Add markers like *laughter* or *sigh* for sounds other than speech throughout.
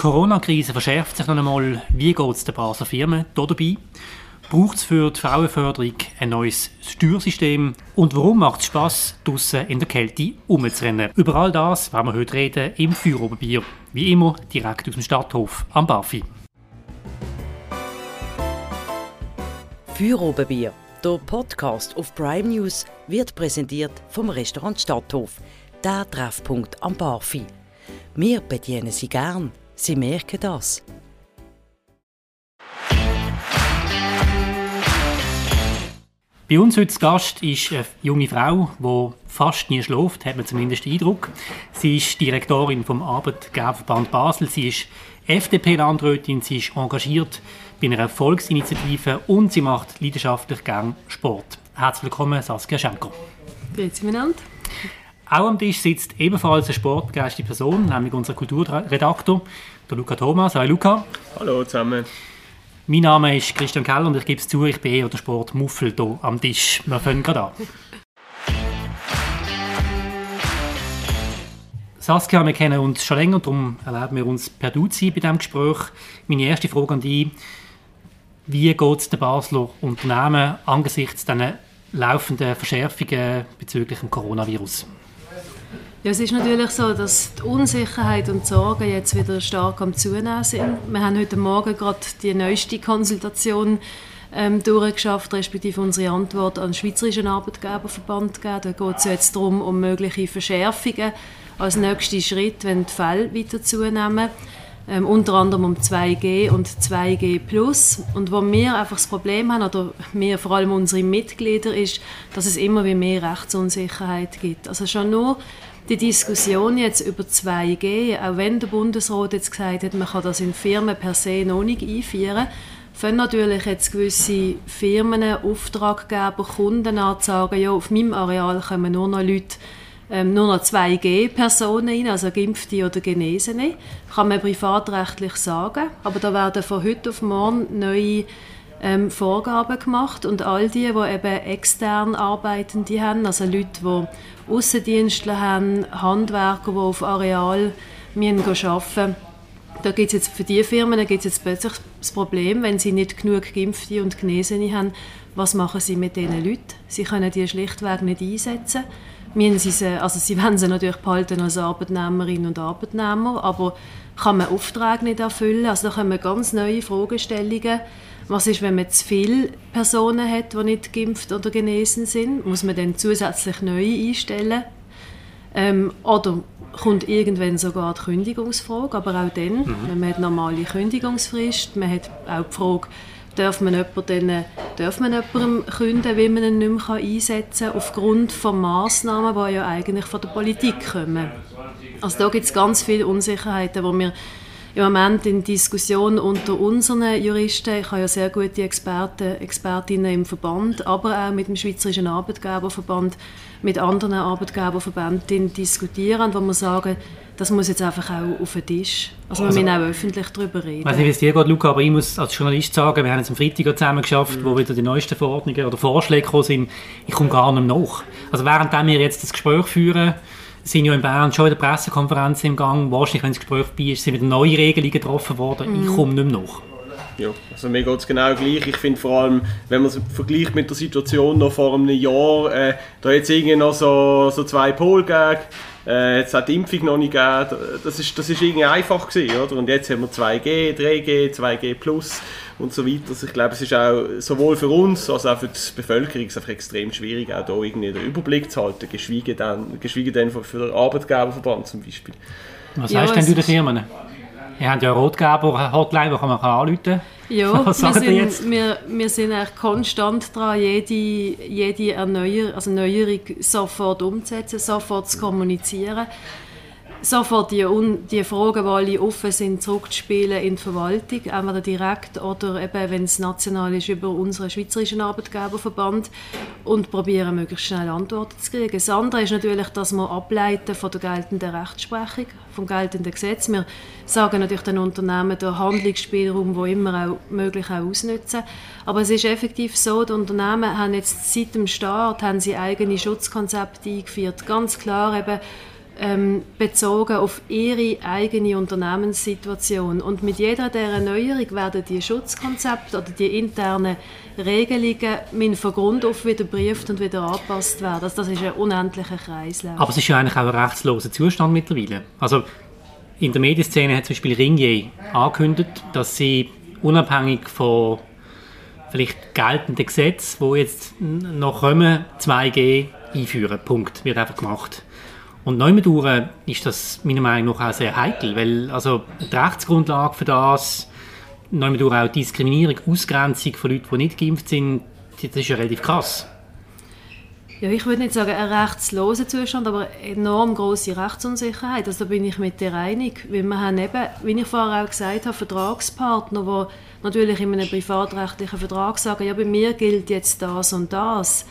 Corona-Krise verschärft sich noch einmal, wie geht es den Basler Firmen hier dabei? Braucht es für die Frauenförderung ein neues Steuersystem? Und warum macht es Spass, draussen in der Kälte rumzurennen? Über all das werden wir heute reden im Feuerobenbier. Wie immer direkt aus dem Stadthof am Bafi. Feuerobenbier, der Podcast auf Prime News, wird präsentiert vom Restaurant Stadthof, der Treffpunkt am Bafi. Wir bedienen Sie gern. Sie merken das. Bei uns heute zu Gast ist eine junge Frau, die fast nie schläft, hat man zumindest den Eindruck. Sie ist Direktorin vom Arbeitgeberverband Basel. Sie ist FDP-Landrätin, sie ist engagiert bei einer Volksinitiative und sie macht leidenschaftlich gern Sport. Herzlich willkommen, Saskia Schenker. Grüezi miteinander. Auch am Tisch sitzt ebenfalls eine sportbegeisterte Person, nämlich unser Kulturredaktor, der Luca Thomas. Hallo Luca. Hallo zusammen. Mein Name ist Christian Keller und ich gebe es zu, ich bin eher der Sportmuffel hier am Tisch. Wir fangen gerade an. Saskia, wir kennen uns schon länger, darum erlauben wir uns per Duzi bei diesem Gespräch. Meine erste Frage an dich. Wie geht es den Basler Unternehmen angesichts dieser laufenden Verschärfungen bezüglich dem Coronavirus? Ja, es ist natürlich so, dass die Unsicherheit und die Sorgen jetzt wieder stark am Zunehmen sind. Wir haben heute Morgen gerade die neueste Konsultation ähm, durchgeschafft, respektive unsere Antwort an den Schweizerischen Arbeitgeberverband gegeben. Da geht es jetzt darum, um mögliche Verschärfungen als nächsten Schritt, wenn die Fälle weiter zunehmen. Ähm, unter anderem um 2G und 2G+. Und wo wir einfach das Problem haben, oder wir vor allem unsere Mitglieder, ist, dass es immer mehr Rechtsunsicherheit gibt. Also schon nur die Diskussion jetzt über 2G, auch wenn der Bundesrat jetzt gesagt hat, man kann das in Firmen per se noch nicht einführen, fangen natürlich jetzt gewisse Firmen, Auftraggeber, Kunden an zu sagen, ja, auf meinem Areal kommen nur noch Leute, ähm, nur noch 2G-Personen rein, also Geimpfte oder Genesene. Kann man privatrechtlich sagen, aber da werden von heute auf morgen neue ähm, Vorgaben gemacht und all die, die eben extern Arbeitende haben, also Leute, die Aussendienstler haben, Handwerker, die auf Areal müssen arbeiten da gibt jetzt für diese Firmen gibt jetzt plötzlich das Problem, wenn sie nicht genug Geimpfte und Genesene haben, was machen sie mit diesen Leuten? Sie können die schlichtweg nicht einsetzen. Sie, sie, also sie *laughs* wollen sie natürlich behalten als Arbeitnehmerinnen und Arbeitnehmer, aber kann man Aufträge nicht erfüllen? Also da kommen ganz neue Fragestellungen was ist, wenn man zu viele Personen hat, die nicht geimpft oder genesen sind? Muss man dann zusätzlich neue einstellen? Ähm, oder kommt irgendwann sogar die Kündigungsfrage, aber auch dann, mhm. wenn man hat normale Kündigungsfrist, man hat auch die Frage, darf man, jemanden, darf man jemandem künden, wie man ihn nicht mehr einsetzen kann, aufgrund von Massnahmen, die ja eigentlich von der Politik kommen. Also da gibt es ganz viele Unsicherheiten, die wir im Moment in Diskussion unter unseren Juristen. Ich habe ja sehr gute Experten, Expertinnen im Verband, aber auch mit dem Schweizerischen Arbeitgeberverband, mit anderen Arbeitgeberverbänden diskutieren, wo wir sagen, das muss jetzt einfach auch auf den Tisch. Also, also wir müssen auch öffentlich darüber reden. Ich weiß nicht, wie es dir geht, Luca, aber ich muss als Journalist sagen, wir haben jetzt am Freitag zusammen geschafft, mhm. wo wieder die neuesten Verordnungen oder Vorschläge gekommen sind. Ich komme gar nicht nach. Also während wir jetzt das Gespräch führen, sind ja in Bern schon in der Pressekonferenz im Gang. Wahrscheinlich, wenn das Gespräch bei ist, sind wieder neue Regelungen getroffen worden. Mhm. Ich komme nicht mehr nach. Ja, also mir geht es genau gleich. Ich finde vor allem, wenn man es vergleicht mit der Situation noch vor einem Jahr, äh, da jetzt irgendwie noch so, so zwei Pole gegeben, äh, jetzt hat die Impfung noch nicht gegeben, das ist, das ist irgendwie einfach gewesen, oder? Und jetzt haben wir 2G, 3G, 2G+, und so weiter. Also ich glaube, es ist auch sowohl für uns als auch für die Bevölkerung einfach extrem schwierig, auch da irgendwie den Überblick zu halten, geschweige denn, geschweige denn für den Arbeitgeberverband zum Beispiel. Was ja, heißt denn du den Firmen? Ihr habt ja eine Rotgeber-Hotline, die man anrufen kann. Ja, *laughs* Was wir sind, jetzt? Wir, wir sind eigentlich konstant dran, jede, jede Erneuer, also Neuerung sofort umzusetzen, sofort zu kommunizieren sofort die, die Fragen, die alle offen sind, zurückzuspielen in die Verwaltung, entweder direkt oder eben, wenn es national ist, über unseren Schweizerischen Arbeitgeberverband und probieren, möglichst schnell Antworten zu kriegen. Das andere ist natürlich, dass wir ableiten von der geltenden Rechtsprechung, vom geltenden Gesetz. Wir sagen natürlich den Unternehmen den Handlungsspielraum, wo immer auch möglich auch ausnutzen. Aber es ist effektiv so, die Unternehmen haben jetzt seit dem Start haben sie eigene Schutzkonzepte eingeführt. Ganz klar eben ähm, bezogen auf ihre eigene Unternehmenssituation. Und mit jeder dieser Neuerung werden die Schutzkonzepte oder die internen Regelungen von Grund auf wieder geprüft und wieder angepasst werden. Also das ist ein unendlicher Kreislauf. Aber es ist ja eigentlich auch ein rechtsloser Zustand mittlerweile. Also in der Medienszene hat zum Beispiel Ringier angekündigt, dass sie unabhängig von vielleicht geltenden Gesetzen, wo jetzt noch kommen, 2G einführen. Punkt. Wird einfach gemacht. Und neumendurch ist das meiner Meinung nach auch sehr heikel, weil also die Rechtsgrundlage für das, neumendurch auch Diskriminierung, Ausgrenzung von Leuten, die nicht geimpft sind, das ist ja relativ krass. Ja, ich würde nicht sagen ein rechtsloser Zustand, aber enorm große Rechtsunsicherheit. Also da bin ich mit dir einig, weil wir haben eben, wie ich vorher auch gesagt habe, Vertragspartner, die natürlich in einem privatrechtlichen Vertrag sagen, ja, bei mir gilt jetzt das und das.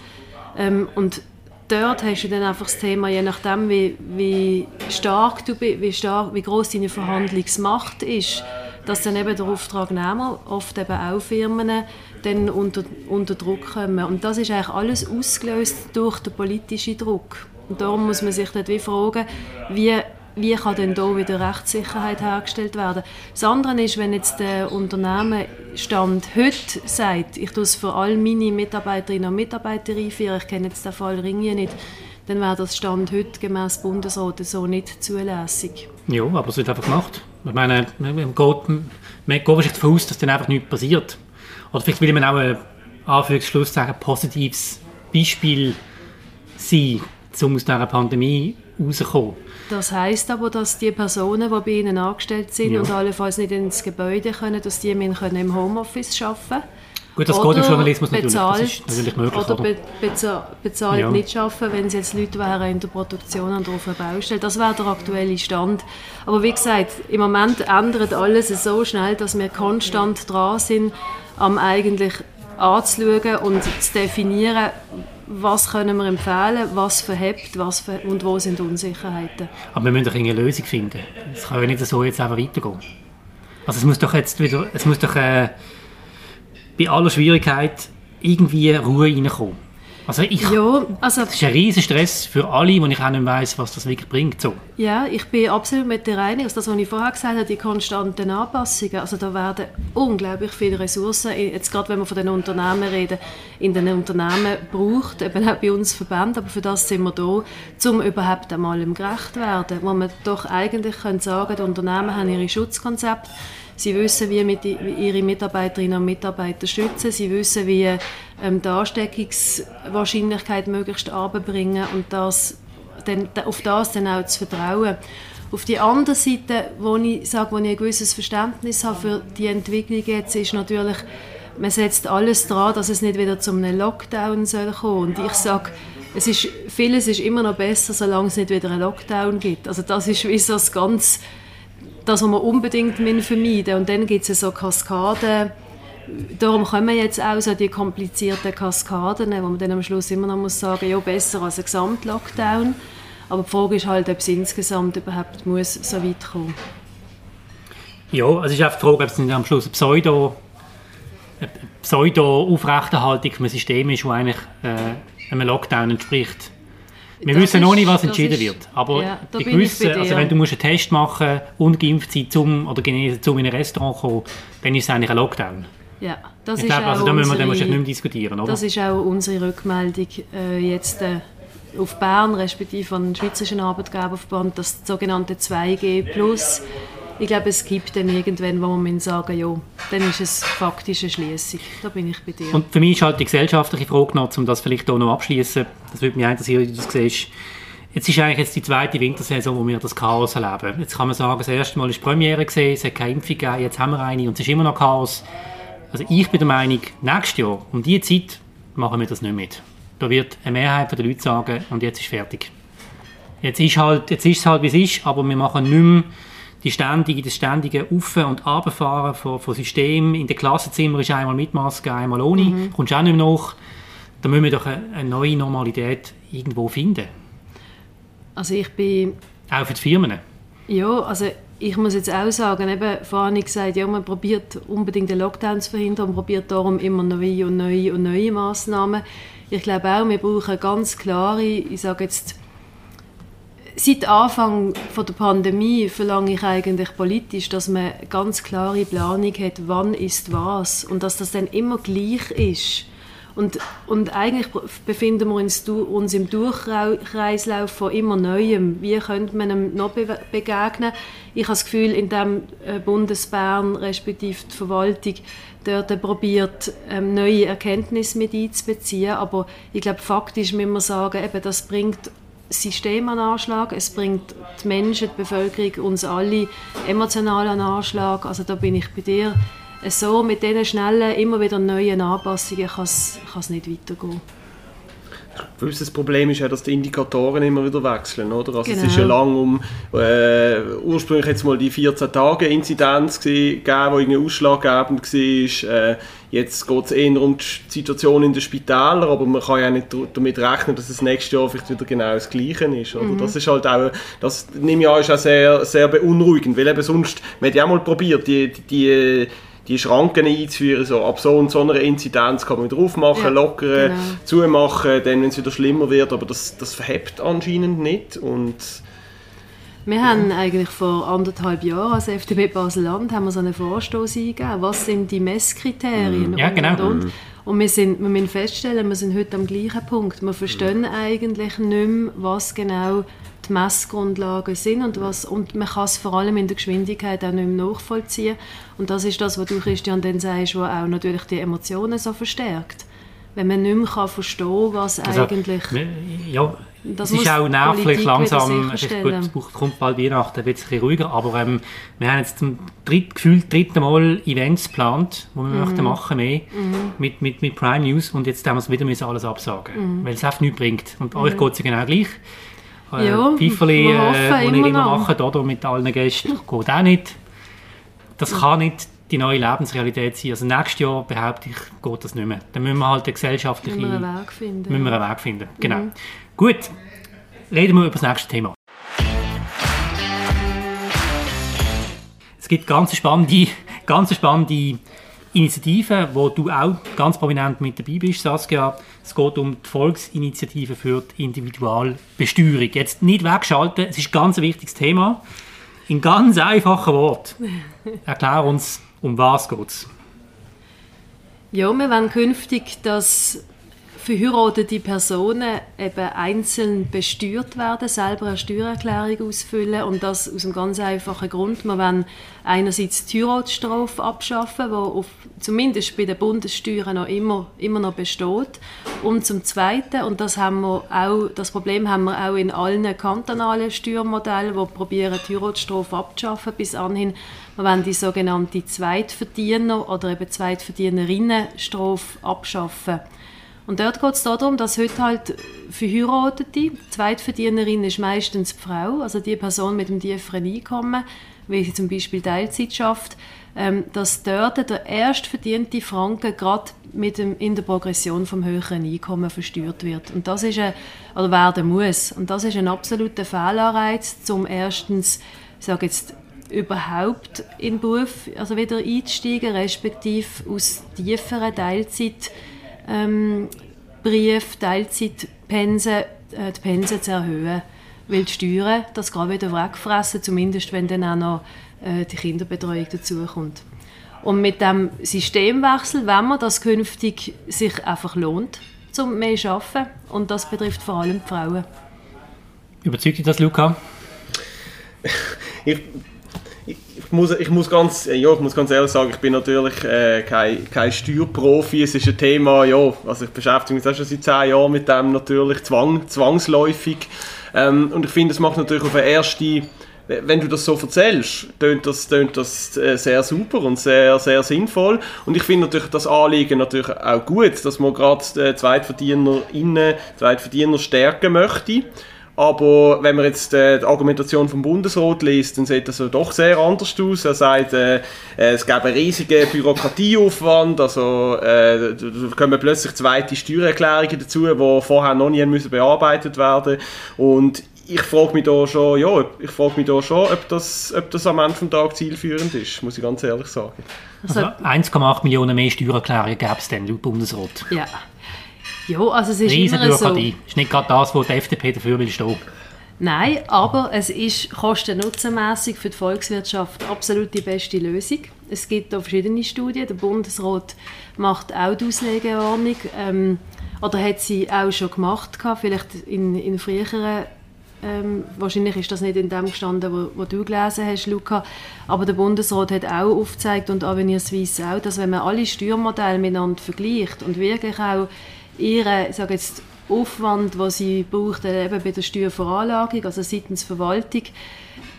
Ähm, und dort hast du dann einfach das Thema, je nachdem, wie, wie stark du bist, wie, wie groß deine Verhandlungsmacht ist, dass dann eben der Auftragnehmer, oft eben auch Firmen, dann unter, unter Druck kommen. Und das ist eigentlich alles ausgelöst durch den politischen Druck. Und darum muss man sich dort wie fragen, wie, wie kann denn da wieder Rechtssicherheit hergestellt werden. Das andere ist, wenn jetzt der Unternehmenstand heute sagt, ich tue es für all meine Mitarbeiterinnen und Mitarbeiter einführen, ich kenne jetzt den Fall Ringe nicht, dann wäre das Stand heute gemäß Bundesrat so nicht zulässig. Ja, aber es wird einfach gemacht. Ich meine, man geht, man geht wahrscheinlich davon aus, dass dann einfach nichts passiert. Oder vielleicht will man auch ein Anführungsschlusszeichen positives Beispiel sein, um aus dieser Pandemie rauszukommen. Das heisst aber, dass die Personen, die bei Ihnen angestellt sind ja. und allenfalls nicht ins Gebäude können, dass die können im Homeoffice arbeiten können. Gut, das oder geht im Journalismus natürlich. Bezahlt, das ist natürlich möglich. Oder be beza bezahlt ja. nicht arbeiten, wenn es jetzt Leute wären in der Produktion und auf einer Baustelle. Das wäre der aktuelle Stand. Aber wie gesagt, im Moment ändert alles so schnell, dass wir konstant dran sind, am eigentlich anzuschauen und zu definieren, was können wir empfehlen, was verhebt was ver und wo sind Unsicherheiten. Aber wir müssen doch eine Lösung finden. Es kann ja nicht so jetzt einfach weitergehen. Also es muss doch jetzt wieder, es muss doch äh, bei aller Schwierigkeit irgendwie Ruhe reinkommen. Also ich, ja, also, das ist ein riesiger Stress für alle, wo ich auch nicht weiss, was das wirklich bringt. So. Ja, ich bin absolut mit dir einig. Also das, was ich vorher gesagt habe, die konstanten Anpassungen, also da werden unglaublich viele Ressourcen, jetzt gerade wenn wir von den Unternehmen reden, in den Unternehmen braucht, eben auch bei uns Verbänden, aber für das sind wir da, um überhaupt einmal im gerecht zu werden. Wo man doch eigentlich können sagen die Unternehmen haben ihre Schutzkonzepte, Sie wissen, wie, mit, ihre Mitarbeiterinnen und Mitarbeiter schützen. Sie wissen, wie ähm, die Ansteckungswahrscheinlichkeit möglichst abzubringen und das, dann, auf das dann auch zu vertrauen. Auf die andere Seite, wo ich sage, wo ich ein gewisses Verständnis habe für die Entwicklung jetzt, ist natürlich, man setzt alles daran, dass es nicht wieder zu einem Lockdown soll kommen. Und ich sage, es ist, vieles ist immer noch besser, solange es nicht wieder einen Lockdown gibt. Also das ist wie so das ganz das, was wir unbedingt vermeiden Und dann gibt es so Kaskaden, darum kommen jetzt auch so die komplizierten Kaskaden, wo man dann am Schluss immer noch muss sagen, ja, besser als ein Gesamtlockdown. Aber die Frage ist halt, ob es insgesamt überhaupt muss so weit kommen Ja, also es ist einfach die Frage, ob es am Schluss ein Pseudo, Pseudo-Aufrechterhaltung vom System ist, das eigentlich äh, einem Lockdown entspricht. Wir das wissen noch nicht, was entschieden ist, wird. Aber ja, bei gewissen, also wenn du musst einen Test machen und geimpft sein zum, oder genesen, zum in ein Restaurant kommen, dann ist es eigentlich ein Lockdown. Ja, das ich ist glaube, also da müssen wir dann nicht mehr diskutieren, oder? Das ist auch unsere Rückmeldung äh, jetzt äh, auf Bern, respektive von den Schweizerischen Arbeitgeberverband, das sogenannte 2G Plus ich glaube, es gibt dann irgendwann, wo man sagen ja, dann ist es faktisch eine Schließung. Da bin ich bei dir. Und für mich ist halt die gesellschaftliche Frage noch, um das vielleicht auch noch abschließen, das würde mich interessieren, wie du das siehst. Jetzt ist eigentlich jetzt die zweite Wintersaison, wo wir das Chaos erleben. Jetzt kann man sagen, das erste Mal ist die Premiere gesehen, es hat keine Impfung gegeben, jetzt haben wir eine und es ist immer noch Chaos. Also ich bin der Meinung, nächstes Jahr, um diese Zeit, machen wir das nicht mit. Da wird eine Mehrheit der Leute sagen, und jetzt ist fertig. Jetzt ist, halt, jetzt ist es halt, wie es ist, aber wir machen nicht mehr die ständige, das ständige Auf- und Abfahren von, von Systemen. In den Klassenzimmer ist einmal mit Maske, einmal ohne. Mhm. Kommst auch nicht mehr nach. Da müssen wir doch eine, eine neue Normalität irgendwo finden. Also ich bin... Auch für die Firmen? Ja, also ich muss jetzt auch sagen, eben, vorhin gesagt, ja, man probiert unbedingt den Lockdown zu verhindern und probiert darum immer neue und neue und neue Massnahmen. Ich glaube auch, wir brauchen ganz klare, ich sage jetzt seit Anfang von der Pandemie verlange ich eigentlich politisch, dass man ganz klare Planung hat, wann ist was und dass das dann immer gleich ist. Und, und eigentlich befinden wir uns, uns im Durchkreislauf von immer Neuem. Wie könnte man ihm noch begegnen? Ich habe das Gefühl, in dem äh, Bundesbern, respektive die Verwaltung, dort probiert, ähm, neue Erkenntnisse mit einzubeziehen. Aber ich glaube, faktisch müssen wir sagen, eben, das bringt System an Anschlag, es bringt die Menschen, die Bevölkerung, uns alle emotional an Anschlag. Also da bin ich bei dir. So mit diesen schnellen, immer wieder neuen Anpassungen kann es nicht weitergehen. Ein gewisses Problem ist ja, dass die Indikatoren immer wieder wechseln, oder? Also genau. es ist ja lang um äh, ursprünglich jetzt mal die 14 Tage Inzidenz gegeben, die irgendwie ausschlaggebend war. Äh, jetzt geht es eher um die Situation in den Spitälern, aber man kann ja nicht damit rechnen, dass es nächstes Jahr vielleicht wieder genau das Gleiche ist. Oder? Mhm. Das ist halt auch, das nehme ich an, ist auch sehr, sehr beunruhigend, weil eben sonst, man hat ja auch mal probiert, die, die, die die Schranken einzuführen, so ab so und so einer Inzidenz kann man wieder aufmachen, ja, lockern, genau. zumachen, dann wenn es wieder schlimmer wird, aber das, das verhebt anscheinend nicht und wir ja. haben eigentlich vor anderthalb Jahren als FDP Basel-Land haben wir so einen Vorstoß eingegeben, was sind die Messkriterien ja, genau. und, und. Und wir, sind, wir müssen feststellen, wir sind heute am gleichen Punkt. Wir verstehen eigentlich nicht mehr, was genau die Messgrundlagen sind und, was, und man kann es vor allem in der Geschwindigkeit auch nicht mehr nachvollziehen. Und das ist das, was du, Christian, dann sagst, was auch natürlich die Emotionen so verstärkt. Wenn man nicht mehr kann verstehen kann, was also, eigentlich... Ja, das es ist auch nervlich langsam, es gut, kommt bald Weihnachten, wird es ein bisschen ruhiger, aber ähm, wir haben jetzt zum dritt, gefühlt dritten Mal Events geplant, die wir mhm. möchten machen mehr, mhm. mit, mit, mit Prime News und jetzt haben wir es wieder müssen alles absagen, mhm. weil es einfach nichts bringt. Und mhm. euch geht es ja genau gleich. Äh, ja, Pfeiferli, äh, die ich immer mache, oder, mit allen Gästen, geht auch nicht. Das kann nicht die neue Lebensrealität sein. Also nächstes Jahr behaupte ich, geht das nicht mehr. Dann müssen wir halt eine gesellschaftliche... Müssen wir einen Weg finden. Müssen wir einen Weg finden, genau. Mhm. Gut, reden wir über das nächste Thema. Es gibt ganz spannende, *laughs* ganz spannende Initiativen, wo du auch ganz prominent mit dabei bist, Saskia. Es geht um die Volksinitiative für die Individualbesteuerung. Jetzt nicht wegschalten, es ist ein ganz wichtiges Thema. In ganz einfachen Worten. Erklär uns, um was geht Ja, wir wollen künftig, dass verheiratete Personen eben einzeln besteuert werden, selber eine Steuererklärung ausfüllen und das aus einem ganz einfachen Grund. Wir wollen einerseits die Heiratsstrafe abschaffen, die auf, zumindest bei den Bundessteuern noch immer, immer noch besteht. Und zum Zweiten, und das, haben wir auch, das Problem haben wir auch in allen kantonalen Steuermodellen, die probieren, die Heiratsstrafe abzuschaffen bis anhin, wir wollen die sogenannte Zweitverdiener- oder eben Zweitverdienerinnenstrafe abschaffen. Und dort geht es darum, dass heute halt Verheiratete, die Zweitverdienerin ist meistens die Frau, also die Person mit dem tieferen Einkommen, wie sie zum Beispiel Teilzeit schafft, ähm, dass dort der erst verdiente Franken gerade in der Progression vom höheren Einkommen versteuert wird. Und das ist ein, oder werden muss. Und das ist ein absoluter Fehlanreiz, zum erstens, ich sage jetzt, überhaupt in den Beruf also wieder einzusteigen, respektive aus tieferen Teilzeit ähm, Brief, Teilzeitpensen, äh, die Pensen zu erhöhen, weil die Steuern das gerade wieder wegfressen, zumindest wenn dann auch noch äh, die Kinderbetreuung dazukommt. Und mit dem Systemwechsel, wenn man das künftig sich einfach lohnt, zum mehr zu arbeiten, und das betrifft vor allem die Frauen. Überzeugt dich das, Luca? Ich ich muss, ich muss, ganz, ja, ich muss ganz ehrlich sagen, ich bin natürlich äh, kein, kein Steuerprofi. Es ist ein Thema, ja, also ich beschäftige mich auch schon seit zehn Jahren mit dem natürlich, zwang, zwangsläufig. Ähm, und ich finde, es macht natürlich auf eine erste, wenn du das so erzählst, tönt das, tönt das äh, sehr super und sehr, sehr sinnvoll. Und ich finde natürlich das Anliegen natürlich auch gut, dass man gerade äh, ZweitverdienerInnen, Zweitverdiener stärken möchte. Aber wenn man jetzt äh, die Argumentation vom Bundesrat liest, dann sieht das so doch sehr anders aus. Er sagt, äh, äh es gäbe einen riesigen Bürokratieaufwand, also äh, da kommen plötzlich zweite Steuererklärungen dazu, die vorher noch nie müssen bearbeitet werden Und ich frage mich da schon, ja, ich frage mich da schon, ob das, ob das am Ende des Tages zielführend ist, muss ich ganz ehrlich sagen. Also 1,8 Millionen mehr Steuererklärungen gäbe es dann laut Bundesrat. Ja. Ja, also es ist Riesen immer so. ist nicht gerade das, wo die FDP dafür will stehen. Nein, aber es ist kostennutzenmässig für die Volkswirtschaft absolut die beste Lösung. Es gibt da verschiedene Studien. Der Bundesrat macht auch die Auslegeordnung. Ähm, oder hat sie auch schon gemacht, vielleicht in, in früheren ähm, wahrscheinlich ist das nicht in dem gestanden, wo, wo, du gelesen hast, Luca. Aber der Bundesrat hat auch aufgezeigt und Avenir Suisse auch, dass wenn man alle Steuermodelle miteinander vergleicht und wirklich auch ihre, sage jetzt, Aufwand, was sie braucht, eben bei der Steuerveranlagung, also seitens Verwaltung,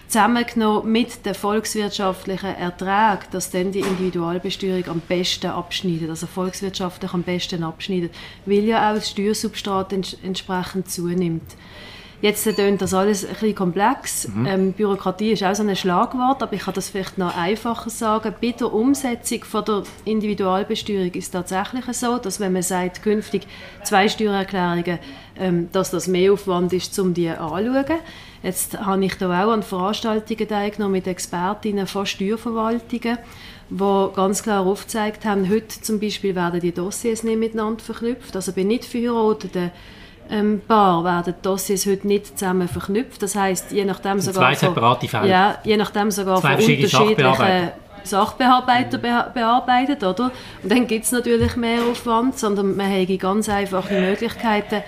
zusammengenommen mit den volkswirtschaftlichen Erträgen, dass dann die Individualbesteuerung am besten abschneidet, also volkswirtschaftlich am besten abschneidet, weil ja auch das Steuersubstrat ents entsprechend zunimmt. Jetzt tönt das alles ein bisschen komplex. Mhm. Ähm, Bürokratie ist auch so ein Schlagwort, aber ich kann das vielleicht noch einfacher sagen. Bei der Umsetzung von der Individualbesteuerung ist es tatsächlich so, dass wenn man sagt, künftig zwei Steuererklärungen, ähm, dass das mehr Aufwand ist, um die anzuschauen. Jetzt habe ich da auch an Veranstaltungen teilgenommen mit Expertinnen von Steuerverwaltungen, die ganz klar aufgezeigt haben, heute zum Beispiel werden die Dossiers nicht miteinander verknüpft. Also bei nicht verheirateten ähm, Paar werden die Dossiers heute nicht zusammen verknüpft. Das heißt, je nachdem sogar zwei separate Fälle. Ja, je nachdem sogar zwei von unterschiedlichen Sachbearbeiter bearbeitet, oder? Und dann gibt es natürlich mehr Aufwand, sondern man hat ganz einfache Möglichkeiten,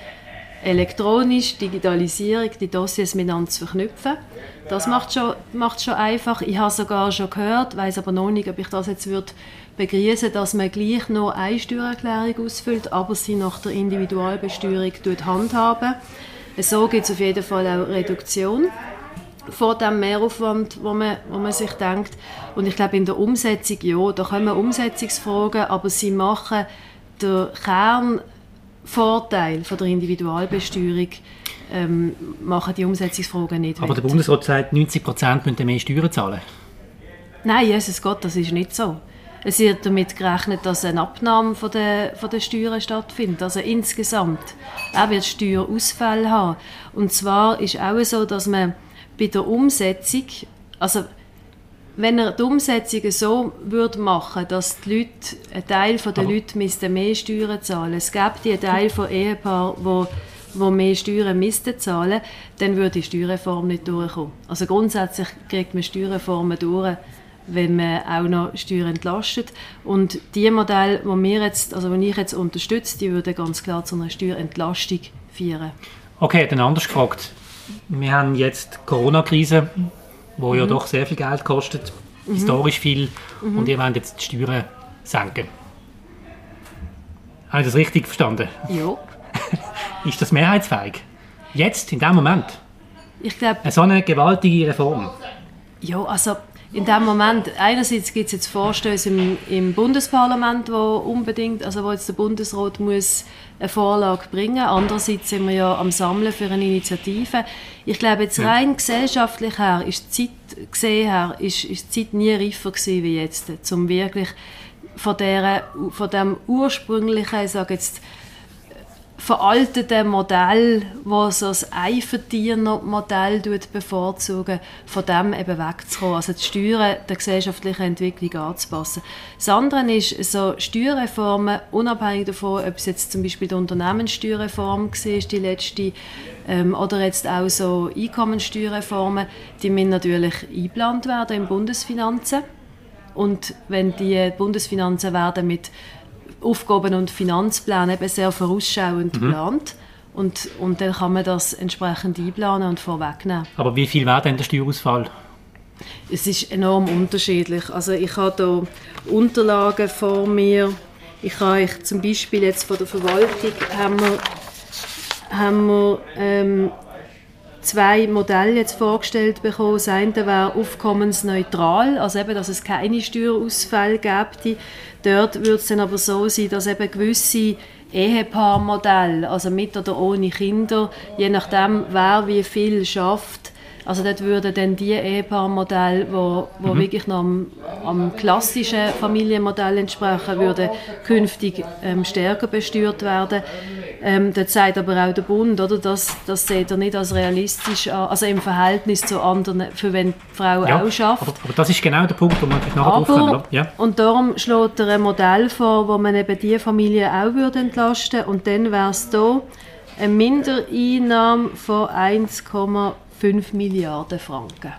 elektronisch, Digitalisierung, die Dossiers miteinander zu verknüpfen. Das macht schon, macht schon einfach. Ich habe sogar schon gehört, weiß aber noch nicht, ob ich das jetzt würde begrüßen, dass man gleich noch eine Steuererklärung ausfüllt, aber sie nach der Individualbesteuerung handhaben. So gibt es auf jeden Fall auch Reduktion von dem Mehraufwand, wo man, wo man sich denkt. Und ich glaube, in der Umsetzung, ja, da kommen Umsetzungsfragen, aber sie machen den Kernvorteil von der Individualbesteuerung ähm, machen die Umsetzungsfragen nicht Aber der Bundesrat sagt, 90 Prozent müssen mehr Steuern zahlen. Nein, Jesus Gott, das ist nicht so. Es wird damit gerechnet, dass eine Abnahme von der, von der Steuern stattfindet. Also insgesamt. Er wird Steuerausfälle haben. Und zwar ist auch so, dass man bei der Umsetzung, also wenn er die Umsetzung so würde machen, dass die Leute, ein Teil der Leute mehr Steuern zahlen, es gibt einen Teil von Ehepaaren, wo wo mehr Steuern müssten zahlen, dann würde die Steuerreform nicht durchkommen. Also grundsätzlich kriegt man Steuerreformen durch, wenn man auch noch Steuern entlastet. Und die Modelle, die wir jetzt, also die ich jetzt unterstütze, die würden ganz klar zu einer Steuerentlastung führen. Okay, dann anders gefragt. Wir haben jetzt die Corona-Krise, die mhm. ja doch sehr viel Geld kostet, mhm. historisch viel, mhm. und ihr wollt jetzt die Steuern senken. Habe ich das richtig verstanden? Ja. *laughs* ist das mehrheitsfähig? Jetzt, in dem Moment? Ich glaube... So eine gewaltige Reform? Ja, also in dem Moment, einerseits gibt es jetzt Vorstöße im, im, Bundesparlament, wo unbedingt, also wo jetzt der Bundesrat muss eine Vorlage bringen. Andererseits sind wir ja am Sammeln für eine Initiative. Ich glaube jetzt rein ja. gesellschaftlich her, ist die Zeit gesehen her, ist, ist die Zeit nie reifer gewesen wie jetzt, um wirklich von, der, von dem ursprünglichen, ich sage jetzt veralteten Modell, das so das Einverdiener-Modell bevorzugen, von dem eben wegzukommen. Also die Steuern der gesellschaftlichen Entwicklung anzupassen. Das andere ist so Steuerreformen, unabhängig davon, ob es jetzt zum Beispiel die Unternehmenssteuerreform war, die letzte, ähm, oder jetzt auch so Einkommensteuerreformen, die müssen natürlich eingeplant werden in Bundesfinanzen. Und wenn die Bundesfinanzen werden mit Aufgaben- und Finanzplan eben sehr vorausschauend mhm. plant. Und, und dann kann man das entsprechend einplanen und vorwegnehmen. Aber wie viel wäre denn der Steuerausfall? Es ist enorm unterschiedlich. Also ich habe hier Unterlagen vor mir. Ich habe euch zum Beispiel jetzt von der Verwaltung haben wir, haben wir ähm, zwei Modelle jetzt vorgestellt bekommen. Das eine wäre aufkommensneutral, also eben, dass es keine Steuerausfälle gibt. Dort würde es dann aber so sein, dass eben gewisse Ehepaarmodelle, also mit oder ohne Kinder, je nachdem, wer wie viel schafft, also dort würden dann die Ehepaarmodelle, wo, wo mhm. wirklich noch am, am, klassischen Familienmodell entsprechen, würden künftig ähm, stärker besteuert werden. Ähm, dort sagt aber auch der Bund, oder, das, das sieht er nicht als realistisch an, also im Verhältnis zu anderen, für wenn die Frau ja, auch schafft. Aber, aber, das ist genau der Punkt, wo man nachher aber, drauf ja. Und darum schlägt er ein Modell vor, wo man eben diese Familie auch würde entlasten und dann wäre es da eine Mindereinnahme von 1,5 Milliarden Franken.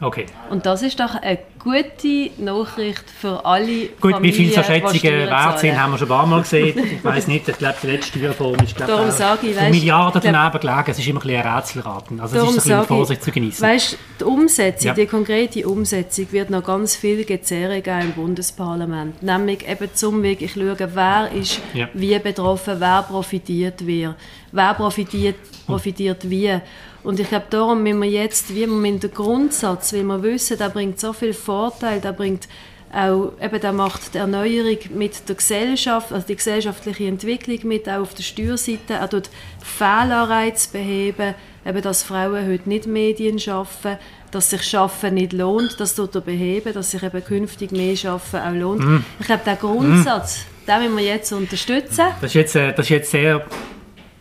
Okay. Und das ist doch eine gute Nachricht für alle Gut, Familien, wie viele so Schätzungen wert sind, haben wir schon ein paar Mal gesehen. Ich weiß nicht, ich glaube, die letzte Steuerreform ist glaube Darum sage ich, weißt, Milliarden daneben gelegen. Es ist immer ein bisschen ein Rätselraten. Also es ist ein bisschen Vorsicht ich, zu genießen. Weißt, die Umsetzung, Ja. die konkrete Umsetzung wird noch ganz viel Gezerre geben im Bundesparlament. Nämlich eben zum Weg, ich schaue, wer ist Ja. wie betroffen, wer profitiert wer, wer profitiert, profitiert wie. Und ich glaube, darum müssen wir jetzt, wie wir mit dem Grundsatz, weil wir wissen, der bringt so viel Vorteil, der bringt auch, eben, der macht die Erneuerung mit der Gesellschaft, also die gesellschaftliche Entwicklung mit, auch auf der Steuerseite. Er tut Fehlanreize beheben, eben, dass Frauen heute nicht Medien schaffen, dass sich Schaffen nicht lohnt, das tut er beheben, dass sich eben künftig mehr Schaffen auch lohnt. Mhm. Ich glaube, der Grundsatz, den müssen wir jetzt unterstützen. Das ist jetzt, äh, das ist jetzt sehr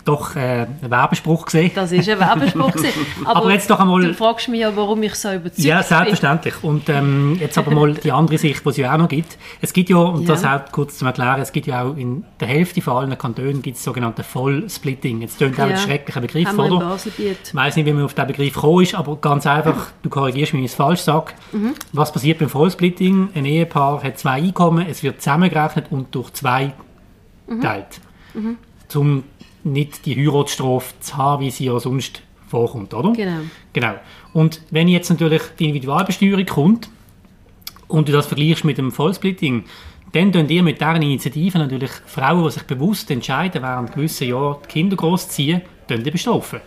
doch äh, ein Werbespruch gesehen. Das ist ein Werbespruch. gewesen. *laughs* Aber, Aber jetzt doch einmal- Du fragst mich ja, warum ich so überzeugt Ja, bin. selbstverständlich. Und ähm, jetzt aber mal die andere Sicht, die es ja auch noch gibt. Es gibt ja, und Ja. das auch kurz zum Erklären, es gibt ja auch in der Hälfte von allen Kantonen gibt es sogenannte Vollsplitting. Jetzt tönt auch ein Ja. schrecklicher Begriff, Haben oder? Ich weiß nicht, wie man auf diesen Begriff gekommen ist, aber ganz einfach, du korrigierst mich, wenn ich es falsch sage. Mhm. Was passiert beim Vollsplitting? Ein Ehepaar hat zwei Einkommen, es wird zusammengerechnet und durch zwei Mhm. teilt. Um nicht die Heiratsstrafe zu haben, wie sie ja sonst vorkommt, oder? Genau. Genau. Und wenn jetzt natürlich die Individualbesteuerung kommt und du das vergleichst mit dem Vollsplitting, dann tun ihr mit deren Initiative natürlich Frauen, die sich bewusst entscheiden, während gewissen Jahren die Kinder großziehen, bestrafen.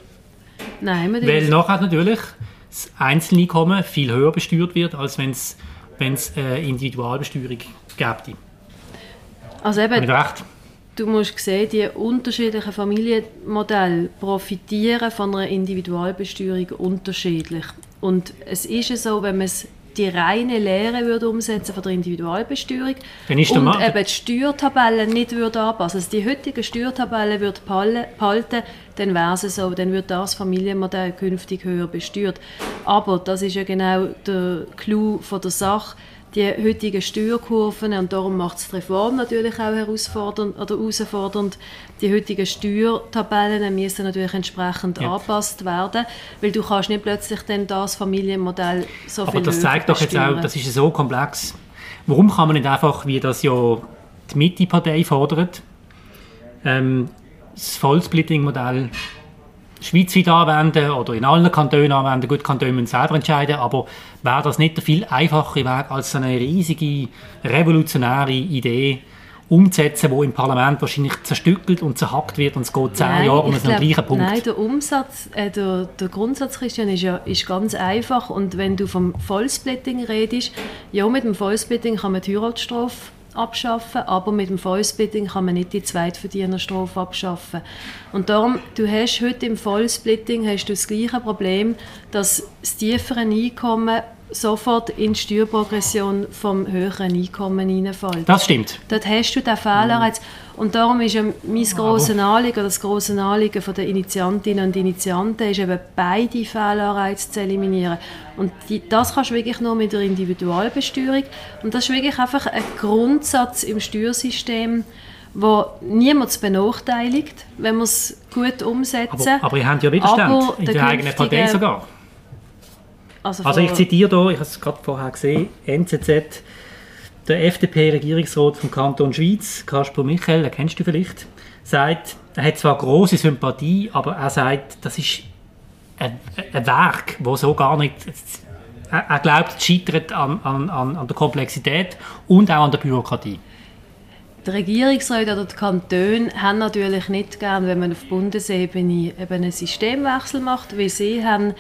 Nein, wir Weil nachher natürlich das Einzeleinkommen viel höher besteuert wird, als wenn es wenn es äh, Individualbesteuerung gäbe. also eben, da recht? Du musst sehen, die unterschiedlichen Familienmodelle profitieren von einer Individualbesteuerung unterschiedlich. Und es ist ja so, wenn man es die reine Lehre würde umsetzen von der Individualbesteuerung und eben die Steuertabellen nicht würde anpassen, also die heutige Steuertabelle würde behalten, behalten, dann wäre es so, dann wird das Familienmodell künftig höher besteuert. Aber das ist ja genau der Clou von der Sache, die heutigen Steuerkurven und darum macht es die Reform natürlich auch herausfordernd oder herausfordernd. Die heutigen Steuertabellen müssen natürlich entsprechend Ja. angepasst werden, weil du kannst nicht plötzlich dann das Familienmodell so Aber viel das zeigt doch jetzt auch, das ist ja so komplex. Warum kann man nicht einfach, wie das ja die Mitte-Partei fordert, ähm, das Vollsplitting-Modell schweizweit anwenden oder in allen Kantonen anwenden? Gut, Kantone müssen selber entscheiden, aber wäre das nicht der viel einfachere Weg, als eine riesige, revolutionäre Idee umzusetzen, die im Parlament wahrscheinlich zerstückelt und zerhackt wird und es geht zehn Nein, Jahre am glaub- gleichen Punkt. Nein, der Umsatz, äh, der, der Grundsatz, Christian, ist ja ist ganz einfach. Und wenn du vom Vollsplitting redest, ja, mit dem Vollsplitting kann man die Heiratsstrafe abschaffen, aber mit dem Vollsplitting kann man nicht die Zweitverdienerstrafe abschaffen. Und darum, du hast heute im Vollsplitting hast du das gleiche Problem, dass das tiefere Einkommen sofort in die Steuerprogression vom höheren Einkommen hineinfällt. Das stimmt. Dort hast du den Fehlanreiz. Und darum ist ja mein grosses Anliegen, das grosse Anliegen der Initiantinnen und Initianten, ist eben beide Fehlanreize zu eliminieren. Und die, das kannst du wirklich nur mit der Individualbesteuerung. Und das ist wirklich einfach ein Grundsatz im Steuersystem, wo niemand benachteiligt, wenn wir es gut umsetzen. Aber, aber ihr habt ja Widerstand in der eigenen Partei sogar. Also, Also ich zitiere hier, ich habe es gerade vorher gesehen, NZZ, der FDP-Regierungsrat vom Kanton Schweiz, Kasper Michael, den kennst du vielleicht, sagt, er hat zwar große Sympathie, aber er sagt, das ist ein, ein Werk, wo so gar nicht... Er, glaubt, es scheitert an, an, an an der Komplexität und auch an der Bürokratie. Die Regierungsräte oder die Kantone haben natürlich nicht gern, wenn man auf Bundesebene eben einen Systemwechsel macht, weil sie haben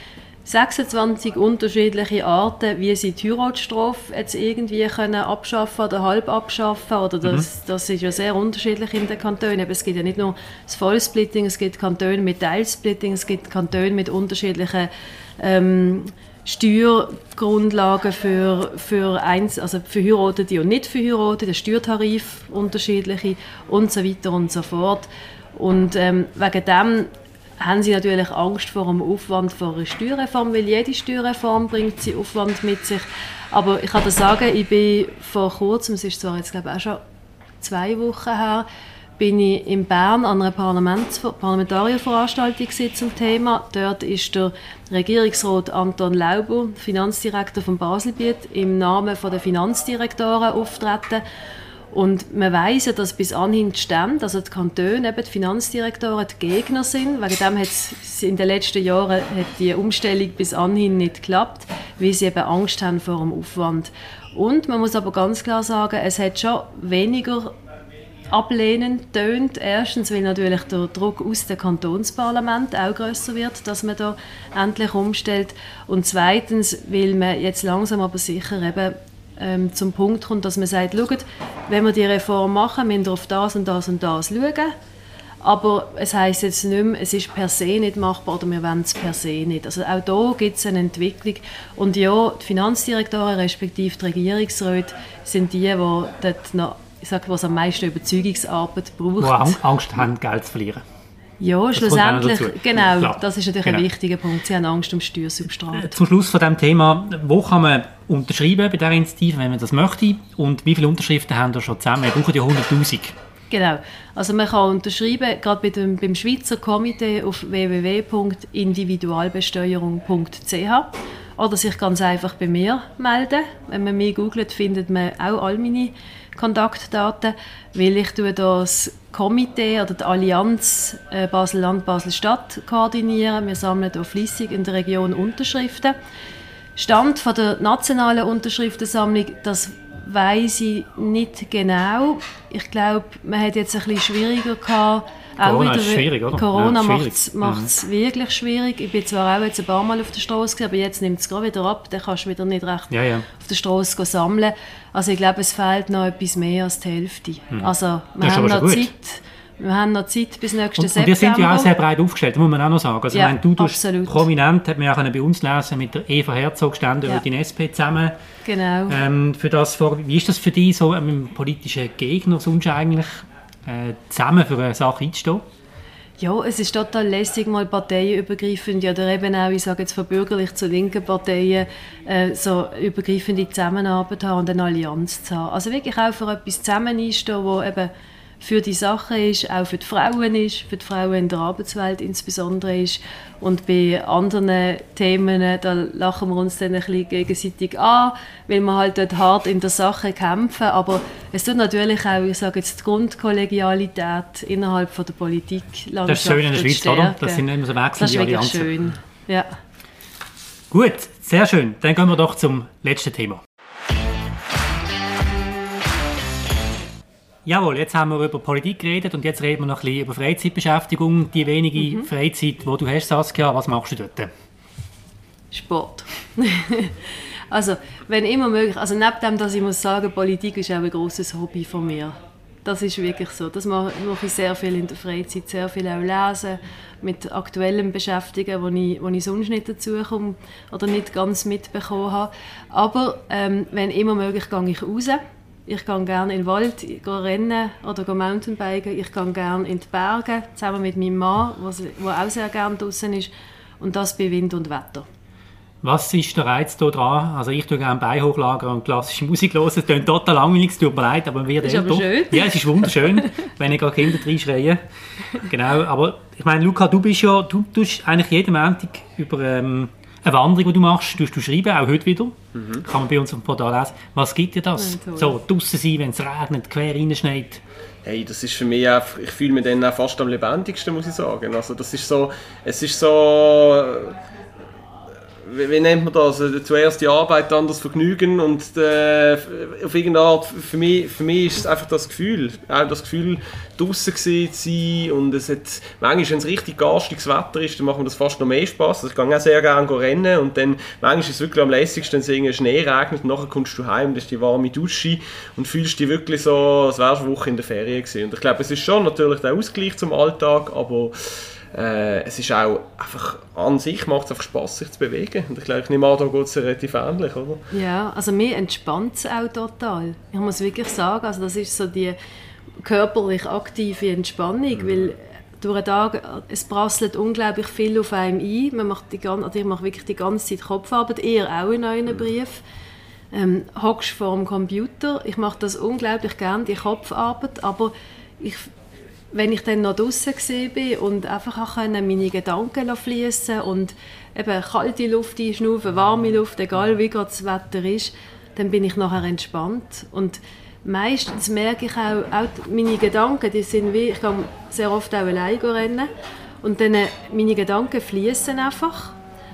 26 unterschiedliche Arten, wie sie die Heiratsstrafe jetzt irgendwie können abschaffen oder halb abschaffen oder das, das ist ja sehr unterschiedlich in den Kantonen. Aber es gibt ja nicht nur das Vollsplitting, es gibt Kantone mit Teilsplitting, es gibt Kantone mit unterschiedlichen ähm, Steuergrundlagen für, für, eins, also für Heiratete und nicht für Heiratete, der Steuertarif unterschiedliche und so weiter und so fort. Und ähm, wegen dem haben sie natürlich Angst vor dem Aufwand vor einer Steuerreform, weil jede Steuerreform bringt sie Aufwand mit sich. Aber ich kann dir sagen, ich bin vor kurzem, es ist zwar jetzt glaube ich auch schon zwei Wochen her, bin ich in Bern an einer Parlaments Parlamentarierveranstaltung zum Thema. Dort ist der Regierungsrat Anton Lauber, Finanzdirektor von Baselbiet, im Namen der Finanzdirektoren auftreten. Und man weiss ja, dass bis anhin die Stände, also die Kantone, eben die Finanzdirektoren, die Gegner sind. Wegen dem hat es in den letzten Jahren hat die Umstellung bis anhin nicht geklappt, weil sie eben Angst haben vor dem Aufwand. Und man muss aber ganz klar sagen, es hat schon weniger ablehnend tönt. Erstens, weil natürlich der Druck aus dem Kantonsparlament auch größer wird, dass man da endlich umstellt. Und zweitens, weil man jetzt langsam aber sicher eben ähm, zum Punkt kommt, dass man sagt, schaut, wenn wir die Reform machen, müssen wir auf das und das und das schauen. Aber es heißt jetzt nicht mehr, es ist per se nicht machbar oder wir wollen es per se nicht. Also auch da gibt es eine Entwicklung. Und ja, die Finanzdirektoren respektive die Regierungsräte sind die, die dort noch ich sage, was am meisten Überzeugungsarbeit braucht. Wo Angst haben, Geld zu verlieren. Ja, das schlussendlich, genau, Klar. das ist natürlich genau. ein wichtiger Punkt. Sie haben Angst um Steuersubstrat. Zum Schluss von diesem Thema, wo kann man unterschreiben bei dieser Initiative, wenn man das möchte? Und wie viele Unterschriften haben wir schon zusammen? Wir brauchen ja 100'000. Genau, also man kann unterschreiben, gerade bei dem, beim Schweizer Komitee auf www.individualbesteuerung.ch oder sich ganz einfach bei mir melden. Wenn man mich googelt, findet man auch all meine Kontaktdaten, weil ich das Komitee oder die Allianz äh, Basel-Land, Basel-Stadt koordinieren. Wir sammeln hier fließig in der Region Unterschriften. Stand von der nationalen Unterschriftensammlung, das weiß ich nicht genau. Ich glaube, man hat jetzt ein bisschen schwieriger gehabt, Corona ist schwierig, oder? Corona ja, macht es mhm. wirklich schwierig. Ich bin zwar auch jetzt ein paar Mal auf der Straße, aber jetzt nimmt es gerade wieder ab. Dann kannst du wieder nicht recht ja, ja. auf der Straße sammeln. Also ich glaube, es fehlt noch etwas mehr als die Hälfte. Mhm. Also wir haben noch Zeit. Wir haben noch Zeit bis nächsten und, September. Und wir sind ja auch sehr breit aufgestellt, muss man auch noch sagen. Also, ja, wenn du absolut. prominent, hat man ja bei uns lesen, mit der Eva Herzog standen ja. über die SP zusammen. Genau. Ähm, für das, wie ist das für dich, so einem politischen Gegner sonst eigentlich äh, zusammen für eine Sache einzustehen? Ja, es ist total lässig, mal parteienübergreifend oder eben auch, ich sage jetzt von bürgerlich zu linken Parteien, äh, so übergreifende Zusammenarbeit haben und eine Allianz zu haben. Also wirklich auch für etwas zusammen einstehen, wo eben für die Sache ist, auch für die Frauen ist, für die Frauen in der Arbeitswelt insbesondere ist. Und bei anderen Themen, da lachen wir uns dann ein bisschen gegenseitig an, weil wir halt dort hart in der Sache kämpfen. Aber es tut natürlich auch, ich sage jetzt, die Grundkollegialität innerhalb von der Politik Das ist schön in der Schweiz, stärken. oder? Das sind immer so wechselnde Das ist wirklich schön, ja. Gut, sehr schön. Dann gehen wir doch zum letzten Thema. Jawohl, jetzt haben wir über Politik geredet und jetzt reden wir noch ein bisschen über Freizeitbeschäftigung. Die wenige mhm. Freizeit, die du hast, Saskia, was machst du dort? Sport. *laughs* also, wenn immer möglich, also neben dem, dass ich muss sagen, Politik ist auch ein großes Hobby von mir. Das ist wirklich so. Das mache ich sehr viel in der Freizeit, sehr viel auch lesen, mit aktuellem beschäftigen, wo ich, wo ich sonst nicht dazu komme oder nicht ganz mitbekommen habe. Aber ähm, wenn immer möglich, gehe ich raus ich gehe gerne in den Wald rennen oder Mountainbiken. Ich gehe gerne in die Berge, zusammen mit meinem Mann, der auch sehr gerne draußen ist. Und das bei Wind und Wetter. Was ist der Reiz hier dran? Also ich tue gerne Bein hochlagern und klassische Musik hören. Es klingt total langweilig, es tut mir leid, aber wir ist aber schön. Ja, es ist wunderschön, *laughs* wenn ich gerade Kinder reinschreien. Genau, aber ich meine, Luca, du bist ja, du tust eigentlich jeden Montag über ähm, eine Wanderung, die du machst, tust du schreiben, auch heute wieder. Mhm. Kann man bei uns auf dem Portal lesen. Was gibt dir das? Ja, so draußen sein, wenn es regnet, quer reinschneit. Hey, das ist für mich einfach, ich fühle mich dann auch fast am lebendigsten, muss ich sagen. Also das ist so, es ist so wie, wie, nennt man das? Also, zuerst die Arbeit, dann das Vergnügen und äh, auf irgendeine Art, für mich, für mich ist es einfach das Gefühl, auch das Gefühl, draußen zu sein und es hat, manchmal, wenn es richtig garstiges Wetter ist, dann macht mir das fast noch mehr Spaß. Also ich gehe auch sehr gerne rennen und dann, manchmal ist es wirklich am lässigsten, wenn es Schnee regnet und nachher kommst du heim, das ist die warme Dusche und fühlst dich wirklich so, als wärst du eine Woche in der Ferien gewesen. Und ich glaube, es ist schon natürlich der Ausgleich zum Alltag, aber äh, es ist auch einfach an sich macht es einfach Spaß, sich zu bewegen. Und ich glaube, ich nehme an, da geht es relativ ähnlich, oder? Ja, also mir entspannt es auch total. Ich muss wirklich sagen, also das ist so die körperlich aktive Entspannung, mhm. weil durch den Tag, es prasselt unglaublich viel auf einem ein. Man macht die, also ich mache wirklich die ganze Zeit Kopfarbeit, ihr auch in euren mhm. Brief. Ähm, hockst vor dem Computer. Ich mache das unglaublich gerne, die Kopfarbeit, aber ich wenn ich dann noch draußen war und einfach meine Gedanken fließen und eben kalte Luft einschnaufen, warme Luft, egal wie gerade das Wetter ist, dann bin ich nachher entspannt. Und meistens merke ich auch, auch meine Gedanken, die sind wie, ich gehe sehr oft auch allein rennen und dann äh, meine Gedanken fließen einfach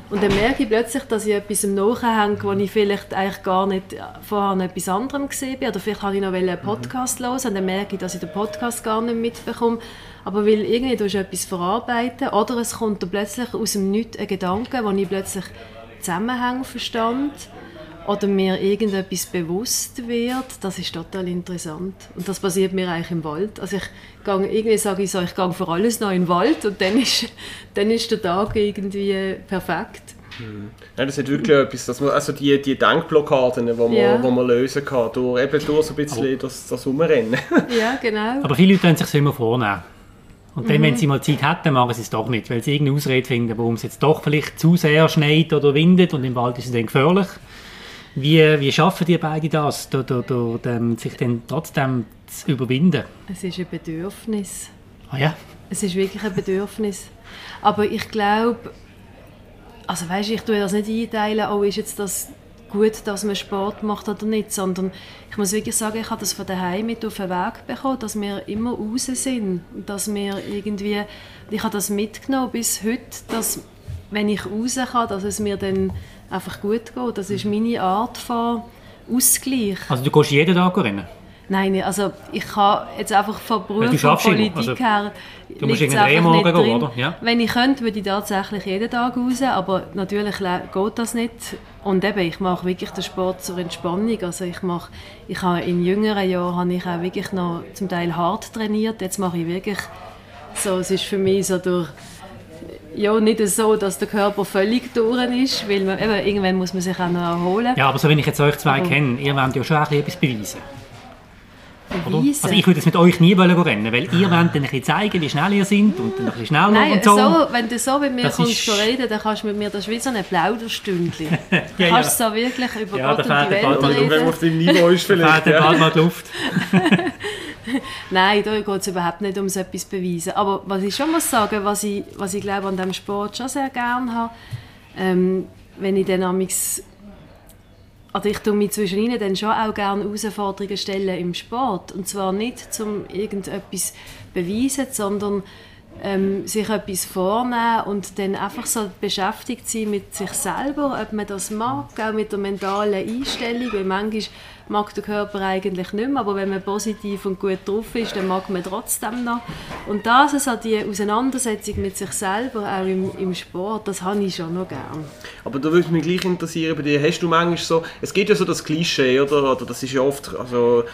und dann merke ich plötzlich, dass ich etwas im Nachhänge, wo ich vielleicht eigentlich gar nicht vorher noch etwas anderem gesehen bin. Oder vielleicht habe ich noch einen Podcast hören und dann merke ich, dass ich den Podcast gar nicht mitbekomme. Aber weil irgendwie du etwas verarbeiten oder es kommt dann plötzlich aus dem Nichts ein Gedanke, wo ich plötzlich Zusammenhänge verstand oder mir irgendetwas bewusst wird, das ist total interessant. Und das passiert mir eigentlich im Wald. Also ich gehe, irgendwie sage ich so, ich gehe für alles noch in den Wald und dann ist, *laughs* dann ist der Tag irgendwie perfekt. Mhm. Ja, das hat wirklich etwas, dass man, also die, die Denkblockaden, die man, ja. wo man lösen kann, durch, eben durch so ein bisschen oh. das, das Umrennen. *laughs* Ja, genau. Aber viele Leute können sich immer vornehmen. Und dann, mhm. wenn sie mal Zeit hätten, machen sie es doch nicht, weil sie irgendeine Ausrede finden, warum es jetzt doch vielleicht zu sehr schneit oder windet und im Wald ist es dann gefährlich. Wie, wie schaffen die beiden das, da, da, da, sich dann trotzdem zu überwinden? Es ist ein Bedürfnis. Ah ja? Es ist wirklich ein Bedürfnis. Aber ich glaube, also weißt, ich tue das nicht einteilen, oh, ist jetzt das gut, dass man Sport macht oder nicht, sondern ich muss wirklich sagen, ich habe das von daheim mit auf den Weg bekommen, dass wir immer raus sind, dass wir irgendwie, ich habe das mitgenommen bis heute, dass wenn ich raus kann, dass es mir dann einfach gut geht. Das ist meine Art von Ausgleich. Also du gehst jeden Tag rennen? Nein, also ich kann jetzt einfach von Beruf und Politik also, her... Du musst irgendeinen Drehmorgen gehen, oder? Ja. Wenn ich könnte, würde ich tatsächlich jeden Tag raus, aber natürlich geht das nicht. Und eben, ich mache wirklich den Sport zur Entspannung. Also ich mache, ich habe in jüngeren Jahren habe ich auch wirklich noch zum Teil hart trainiert. Jetzt mache ich wirklich so, es ist für mich so durch ja, nicht so, dass der Körper völlig durch ist, weil man, eben, irgendwann muss man sich auch noch erholen. Ja, aber so, wenn ich jetzt euch zwei kenne, ihr wollt ja schon etwas beweisen. Beweisen? Also ich würde es mit euch nie wollen rennen, weil ihr wollt dann ein bisschen zeigen, wie schnell ihr seid und dann ein bisschen schneller Nein, und so. so. wenn du so mit mir das kommst ist... reden, dann kannst du mit mir, das ist wie so ein Plauderstündchen. *laughs* ja, du kannst ja. so wirklich über ja, Gott und die Welt reden. Wenn man auf deinem Niveau ist vielleicht. Da fährt bald mal die Luft. *laughs* *laughs* Nein, da geht es überhaupt nicht um so etwas beweisen. Aber was ich schon muss sagen, was ich, was ich glaube an diesem Sport schon sehr gerne habe, ähm, wenn ich dann amigs also ich tue mich zwischen ihnen dann schon auch gerne Herausforderungen stellen im Sport. Und zwar nicht, um irgendetwas zu beweisen, sondern ähm, sich etwas vornehmen und dann einfach so beschäftigt sein mit sich selber, ob man das mag, auch mit der mentalen Einstellung, weil manchmal mag der Körper eigentlich nicht mehr, aber wenn man positiv und gut drauf ist, dann mag man trotzdem noch. Und das also die Auseinandersetzung mit sich selber, auch im, im Sport, das habe ich schon noch gern. Aber da würde mich gleich interessieren, bei dir hast du manchmal so, es geht ja so das Klischee, oder, oder das ist ja oft, also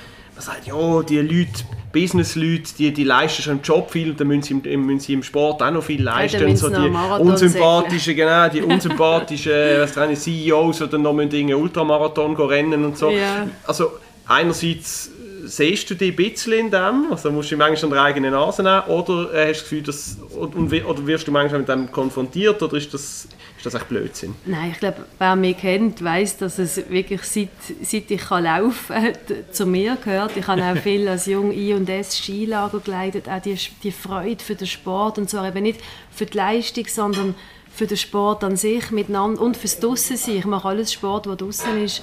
man sagt, ja, die Leute, Business-Leute, die, die leisten schon im Job viel und dann müssen sie im, müssen sie im Sport auch noch viel leisten. Ja, und so die unsympathischen, genau, die *laughs* unsympathischen was nicht, CEOs, die dann noch einen Ultramarathon rennen und so. Ja. Also einerseits siehst du dich ein bisschen in dem, also musst du manchmal an der eigenen Nase nehmen, oder hast du das Gefühl, dass, oder wirst du manchmal mit dem konfrontiert, oder ist das ist das echt Blödsinn? Nein, ich glaube, wer mich kennt, weiß, dass es wirklich seit, seit ich kann laufen kann, zu mir gehört. Ich habe auch *laughs* viel als jung I und S Skilager geleitet, auch die, die Freude für den Sport. Und zwar eben nicht für die Leistung, sondern für den Sport an sich miteinander und fürs Draussen Ich mache alles Sport, was draussen ist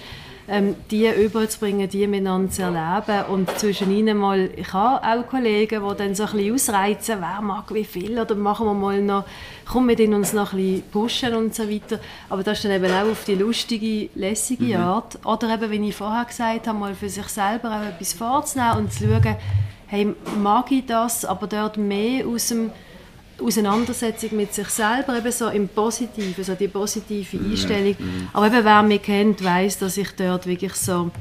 ähm, die überzubringen, die miteinander zu erleben und zwischen ihnen mal, ich habe auch Kollegen, die dann so ein bisschen ausreizen, wer mag wie viel oder machen wir mal noch, komm mit ihnen uns noch ein bisschen pushen und so weiter, aber das ist dann eben auch auf die lustige, lässige mhm. Art oder eben, wie ich vorher gesagt habe, mal für sich selber auch etwas vorzunehmen und zu schauen, hey, mag ich das, aber dort mehr aus dem Auseinandersetzung mit sich selber, eben so im Positiven, so die positive mhm. Einstellung. Mhm. Aber eben, wer mich kennt, weiß, dass ich dort wirklich so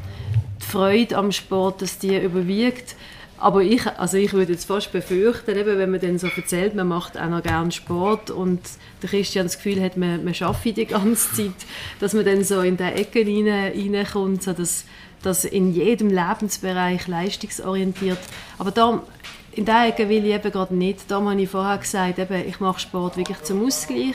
die Freude am Sport, dass die überwiegt. Aber ich, also ich würde jetzt fast befürchten, eben, wenn man dann so erzählt, man macht auch noch gerne Sport und der Christian das Gefühl hat, man, man schaffe die ganze *laughs* Zeit, dass man dann so in die Ecken rein, reinkommt, so dass, dass in jedem Lebensbereich leistungsorientiert. Aber da in dieser Ecke will ich eben gerade nicht. Da habe ich vorher gesagt, eben, ich mache Sport wirklich zum Ausgleich.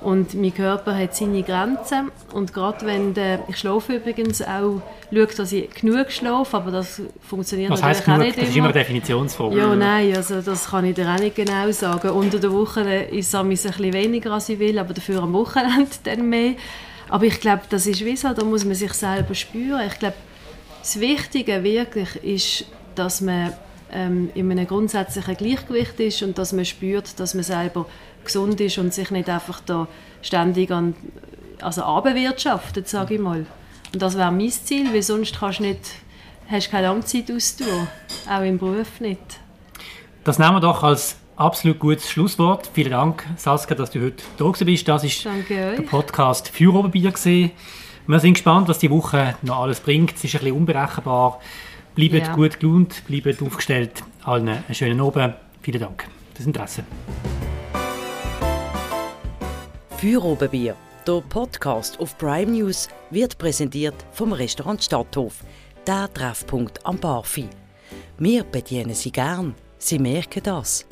Und mein Körper hat seine Grenzen. Und gerade wenn der, ich schlafe übrigens auch, schaue, dass ich genug schlafe, aber das funktioniert Was natürlich genug? auch nicht Das ist immer eine Definitionsfrage. Ja, nein, also das kann ich dir auch nicht genau sagen. Unter der Woche ist es ein bisschen weniger, als ich will, aber dafür am Wochenende *laughs* dann mehr. Aber ich glaube, das ist wie so, da muss man sich selber spüren. Ich glaube, das Wichtige wirklich ist, dass man ähm, in einem grundsätzlichen Gleichgewicht ist und dass man spürt, dass man selber gesund ist und sich nicht einfach da ständig an, also abwirtschaftet, sage ich mal. Und das wäre mein Ziel, weil sonst kannst du nicht, hast du keine Langzeit austun, auch im Beruf nicht. Das nehmen wir doch als absolut gutes Schlusswort. Vielen Dank, Saskia, dass du heute da bist. Das ist Danke der euch. Podcast für Oberbier gesehen. Wir sind gespannt, was die Woche noch alles bringt. Es ist ein bisschen unberechenbar. Bleibt Ja. gut gelaunt, bleibt aufgestellt. Allen einen schönen Abend. Vielen Dank fürs Interesse. Für Oberbier. Der Podcast auf Prime News wird präsentiert vom Restaurant Stadthof, der Treffpunkt am Barfi. Wir bedienen Sie gern. Sie merken das.